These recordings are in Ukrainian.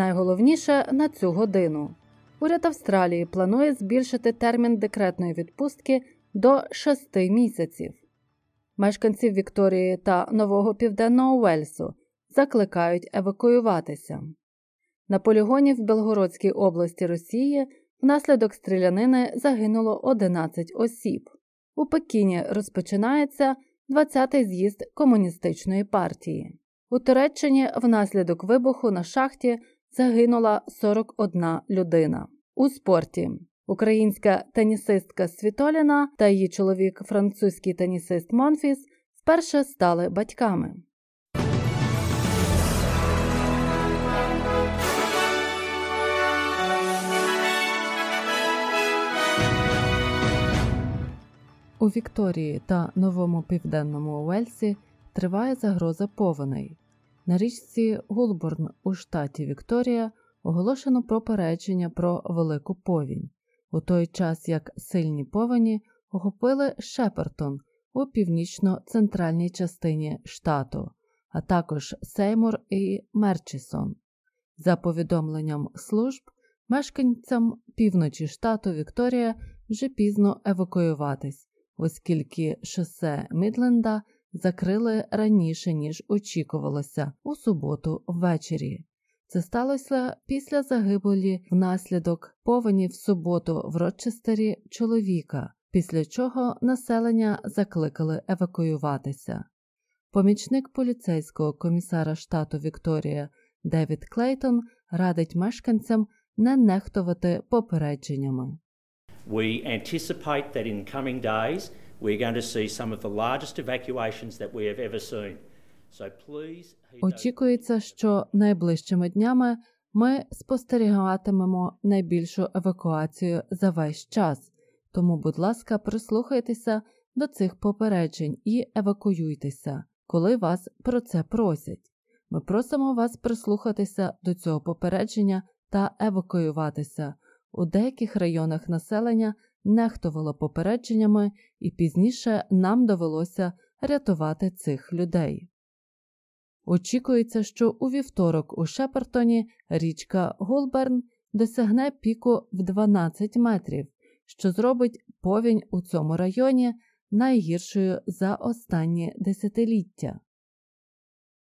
Найголовніше на цю годину. Уряд Австралії планує збільшити термін декретної відпустки до 6 місяців. Мешканців Вікторії та Нового Південного Уельсу закликають евакуюватися. На полігоні в Белгородській області Росії внаслідок стрілянини загинуло 11 осіб. У Пекіні розпочинається 20-й з'їзд комуністичної партії. У Туреччині внаслідок вибуху на шахті загинула 41 людина. У спорті українська тенісистка Світоліна та її чоловік, французький тенісист Монфіс, вперше стали батьками. У Вікторії та Новому Південному Уельсі триває загроза повеней. На річці Гулборн у штаті Вікторія оголошено попередження про велику повінь, у той час як сильні повені охопили Шепертон у північно-центральній частині штату, а також Сеймур і Мерчісон. За повідомленням служб, мешканцям півночі штату Вікторія вже пізно евакуюватись, оскільки шосе Мідленда закрили раніше, ніж очікувалося, у суботу ввечері. Це сталося після загибелі внаслідок повені в суботу в Рочестері чоловіка, після чого населення закликали евакуюватися. Помічник поліцейського комісара штату Вікторія Девід Клейтон радить мешканцям не нехтувати попередженнями. We anticipate that in coming days Очікується, що найближчими днями ми спостерігатимемо найбільшу евакуацію за весь час. Тому, будь ласка, прислухайтеся до цих попереджень і евакуюйтеся, коли вас про це просять. Ми просимо вас прислухатися до цього попередження та евакуюватися. У деяких районах населення нехтувало попередженнями, і пізніше нам довелося рятувати цих людей. Очікується, що у вівторок у Шепертоні річка Гулберн досягне піку в 12 метрів, що зробить повінь у цьому районі найгіршою за останні десятиліття.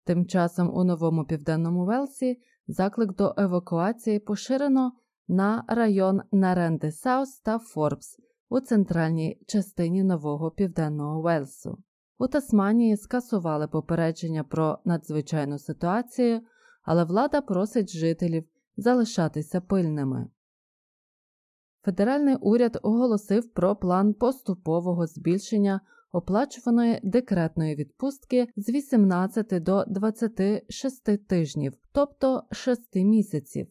Тим часом у новому південному Велсі заклик до евакуації поширено на район Наренди Саус та Форбс у центральній частині нового південного Велсу. У Тасманії скасували попередження про надзвичайну ситуацію, але влада просить жителів залишатися пильними. Федеральний уряд оголосив про план поступового збільшення оплачуваної декретної відпустки з 18 до 26 тижнів, тобто 6 місяців.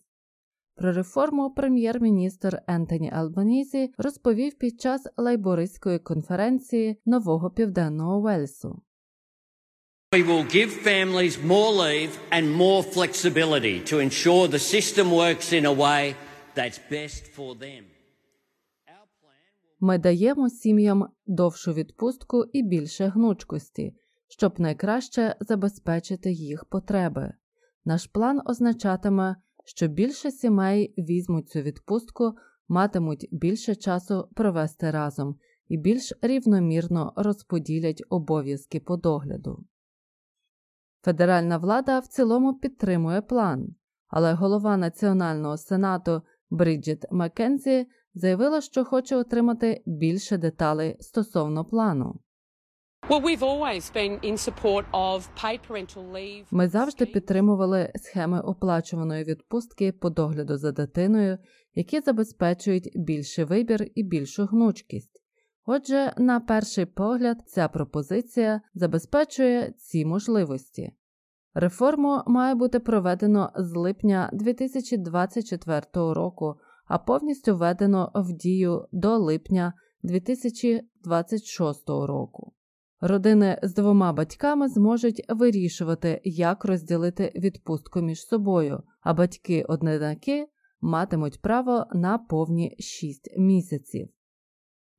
Про реформу прем'єр-міністр Ентоні Албанізі розповів під час лейбористської конференції Нового Південного Уельсу. We will give families more leave and more flexibility to ensure the system works in a way that's best for them. Ми даємо сім'ям довшу відпустку і більше гнучкості, щоб найкраще забезпечити їх потреби. Наш план означатиме, що більше сімей візьмуть цю відпустку, матимуть більше часу провести разом і більш рівномірно розподілять обов'язки по догляду. Федеральна влада в цілому підтримує план, але голова Національного сенату Бріджіт Маккензі заявила, що хоче отримати більше деталей стосовно плану. Ми завжди підтримували схеми оплачуваної відпустки по догляду за дитиною, які забезпечують більший вибір і більшу гнучкість. Отже, на перший погляд, ця пропозиція забезпечує ці можливості. Реформу має бути проведено з липня 2024 року, а повністю введено в дію до липня 2026 року. Родини з двома батьками зможуть вирішувати, як розділити відпустку між собою, а батьки-одинаки матимуть право на повні 6 місяців.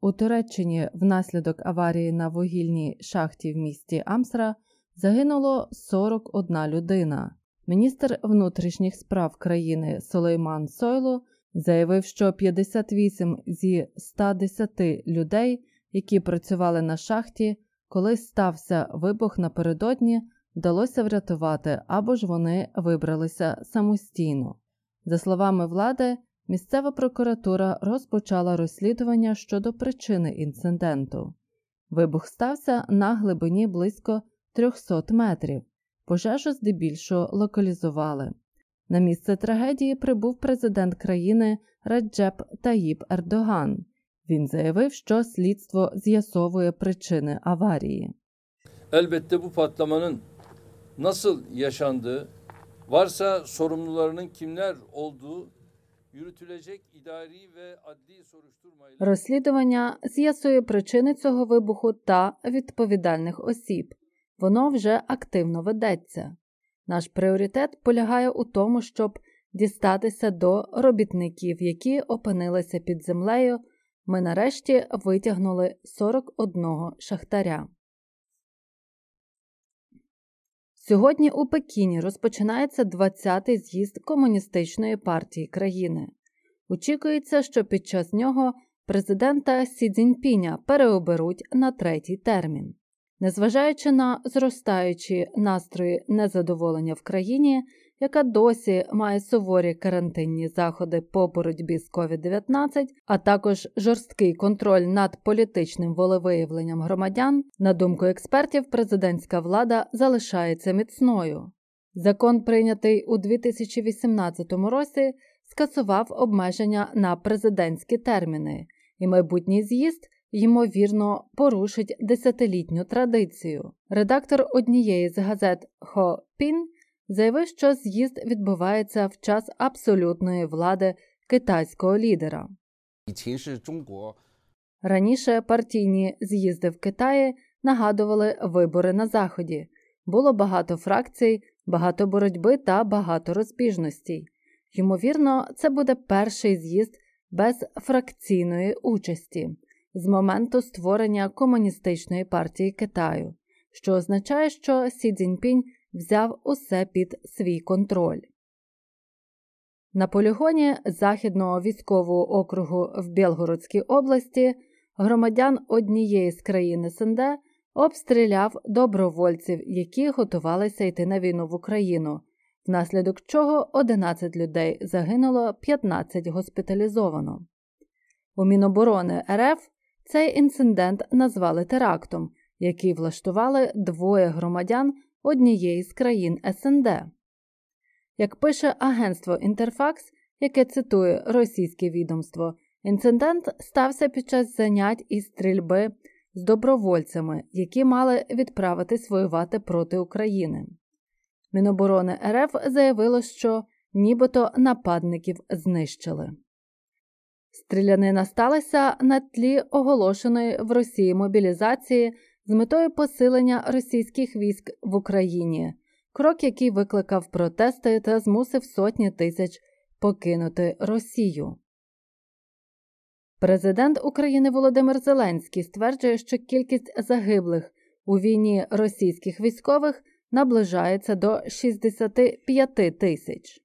У Туреччині внаслідок аварії на вугільній шахті в місті Амсра загинуло 41 людина. Міністр внутрішніх справ країни Солейман Сойлу заявив, що 58 зі 110 людей, які працювали на шахті, коли стався вибух напередодні, вдалося врятувати або ж вони вибралися самостійно. За словами влади, місцева прокуратура розпочала розслідування щодо причини інциденту. Вибух стався на глибині близько 300 метрів. Пожежу здебільшого локалізували. На місце трагедії прибув президент країни Раджеп Таїб Ердоган. Він заявив, що слідство з'ясовує причини аварії. Elbette bu patlamanın nasıl yaşandığı, varsa sorumlularının kimler olduğu yürütülecek idari ve adli soruşturmayla Розслідування з'ясує причини цього вибуху та відповідальних осіб. Воно вже активно ведеться. Наш пріоритет полягає у тому, щоб дістатися до робітників, які опинилися під землею. Ми нарешті витягнули 41 шахтаря. Сьогодні у Пекіні розпочинається 20-й з'їзд комуністичної партії країни. Очікується, що під час нього президента Сі Цзіньпіня переоберуть на третій термін. Незважаючи на зростаючі настрої незадоволення в країні, яка досі має суворі карантинні заходи по боротьбі з COVID-19, а також жорсткий контроль над політичним волевиявленням громадян, на думку експертів, президентська влада залишається міцною. Закон, прийнятий у 2018 році, скасував обмеження на президентські терміни, і майбутній з'їзд ймовірно, порушить десятилітню традицію. Редактор однієї з газет Хо Пін заявив, що з'їзд відбувається в час абсолютної влади китайського лідера. Раніше партійні з'їзди в Китаї нагадували вибори на Заході. Було багато фракцій, багато боротьби та багато розбіжностей. Ймовірно, це буде перший з'їзд без фракційної участі з моменту створення Комуністичної партії Китаю, що означає, що Сі Цзіньпінь взяв усе під свій контроль. На полігоні Західного військового округу в Білгородській області громадян однієї з країн СНД обстріляв добровольців, які готувалися йти на війну в Україну, внаслідок чого 11 людей загинуло, 15 госпіталізовано. У Міноборони РФ цей інцидент назвали терактом, який влаштували двоє громадян однієї з країн СНД. Як пише агентство Інтерфакс, яке цитує російське відомство, інцидент стався під час занять із стрільби з добровольцями, які мали відправитись воювати проти України. Міноборони РФ заявило, що нібито нападників знищили. Стрілянина сталася на тлі оголошеної в Росії мобілізації з метою посилення російських військ в Україні, крок, який викликав протести та змусив сотні тисяч покинути Росію. Президент України Володимир Зеленський стверджує, що кількість загиблих у війні російських військових наближається до 65 тисяч.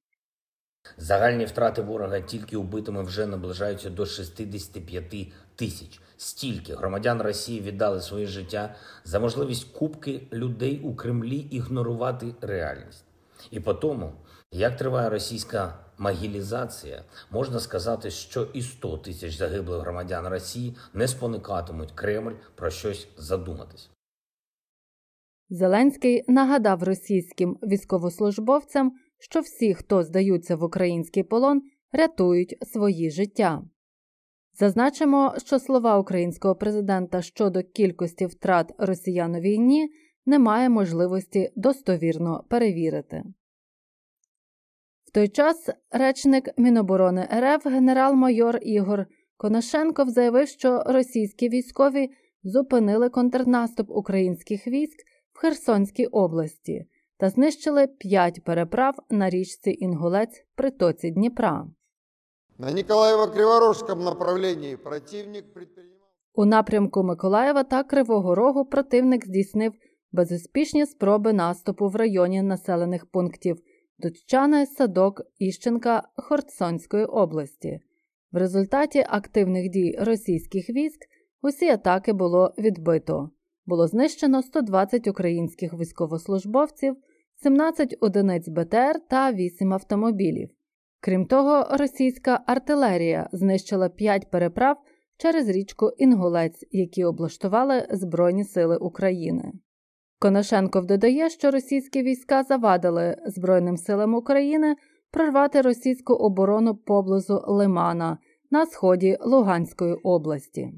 Загальні втрати ворога тільки убитими вже наближаються до 65 тисяч. Стільки громадян Росії віддали своє життя за можливість купки людей у Кремлі ігнорувати реальність. І по тому, як триває російська магілізація, можна сказати, що і 100 тисяч загиблих громадян Росії не споникатимуть Кремль про щось задуматись. Зеленський нагадав російським військовослужбовцям, що всі, хто здаються в український полон, рятують свої життя. Зазначимо, що слова українського президента щодо кількості втрат росіян у війні немає можливості достовірно перевірити. В той час речник Міноборони РФ генерал-майор Ігор Конашенков заявив, що російські військові зупинили контрнаступ українських військ в Херсонській області та знищили п'ять переправ на річці Інгулець при тоці Дніпра. На Николаево-Криворожском направлении противник предпринимал... У напрямку Миколаєва та Кривого Рогу противник здійснив безуспішні спроби наступу в районі населених пунктів Дудчани, Садок, Іщенка Хортсонської області. В результаті активних дій російських військ усі атаки було відбито. Було знищено 120 українських військовослужбовців, 17 одиниць БТР та 8 автомобілів. Крім того, російська артилерія знищила 5 переправ через річку Інгулець, які облаштували Збройні Сили України. Коношенков додає, що російські війська завадили Збройним силам України прорвати російську оборону поблизу Лимана на сході Луганської області.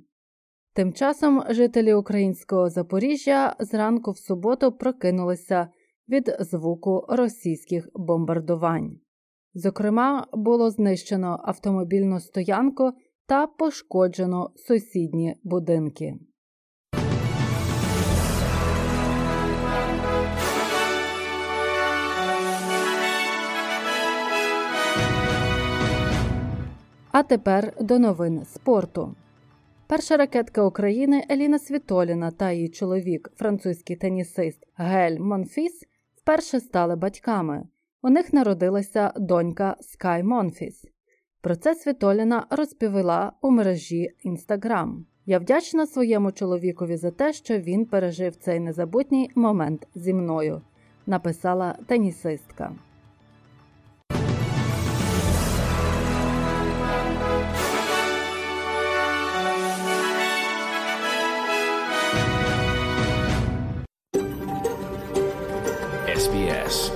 Тим часом жителі українського Запоріжжя зранку в суботу прокинулися від звуку російських бомбардувань. Зокрема, було знищено автомобільну стоянку та пошкоджено сусідні будинки. А тепер до новин спорту. Перша ракетка України Еліна Світоліна та її чоловік, французький тенісист Гель Монфіс, вперше стали батьками. У них народилася донька Скай Монфіс. Про це Світоліна розповіла у мережі Інстаграм. Я вдячна своєму чоловікові за те, що він пережив цей незабутній момент зі мною, написала тенісистка. SBS,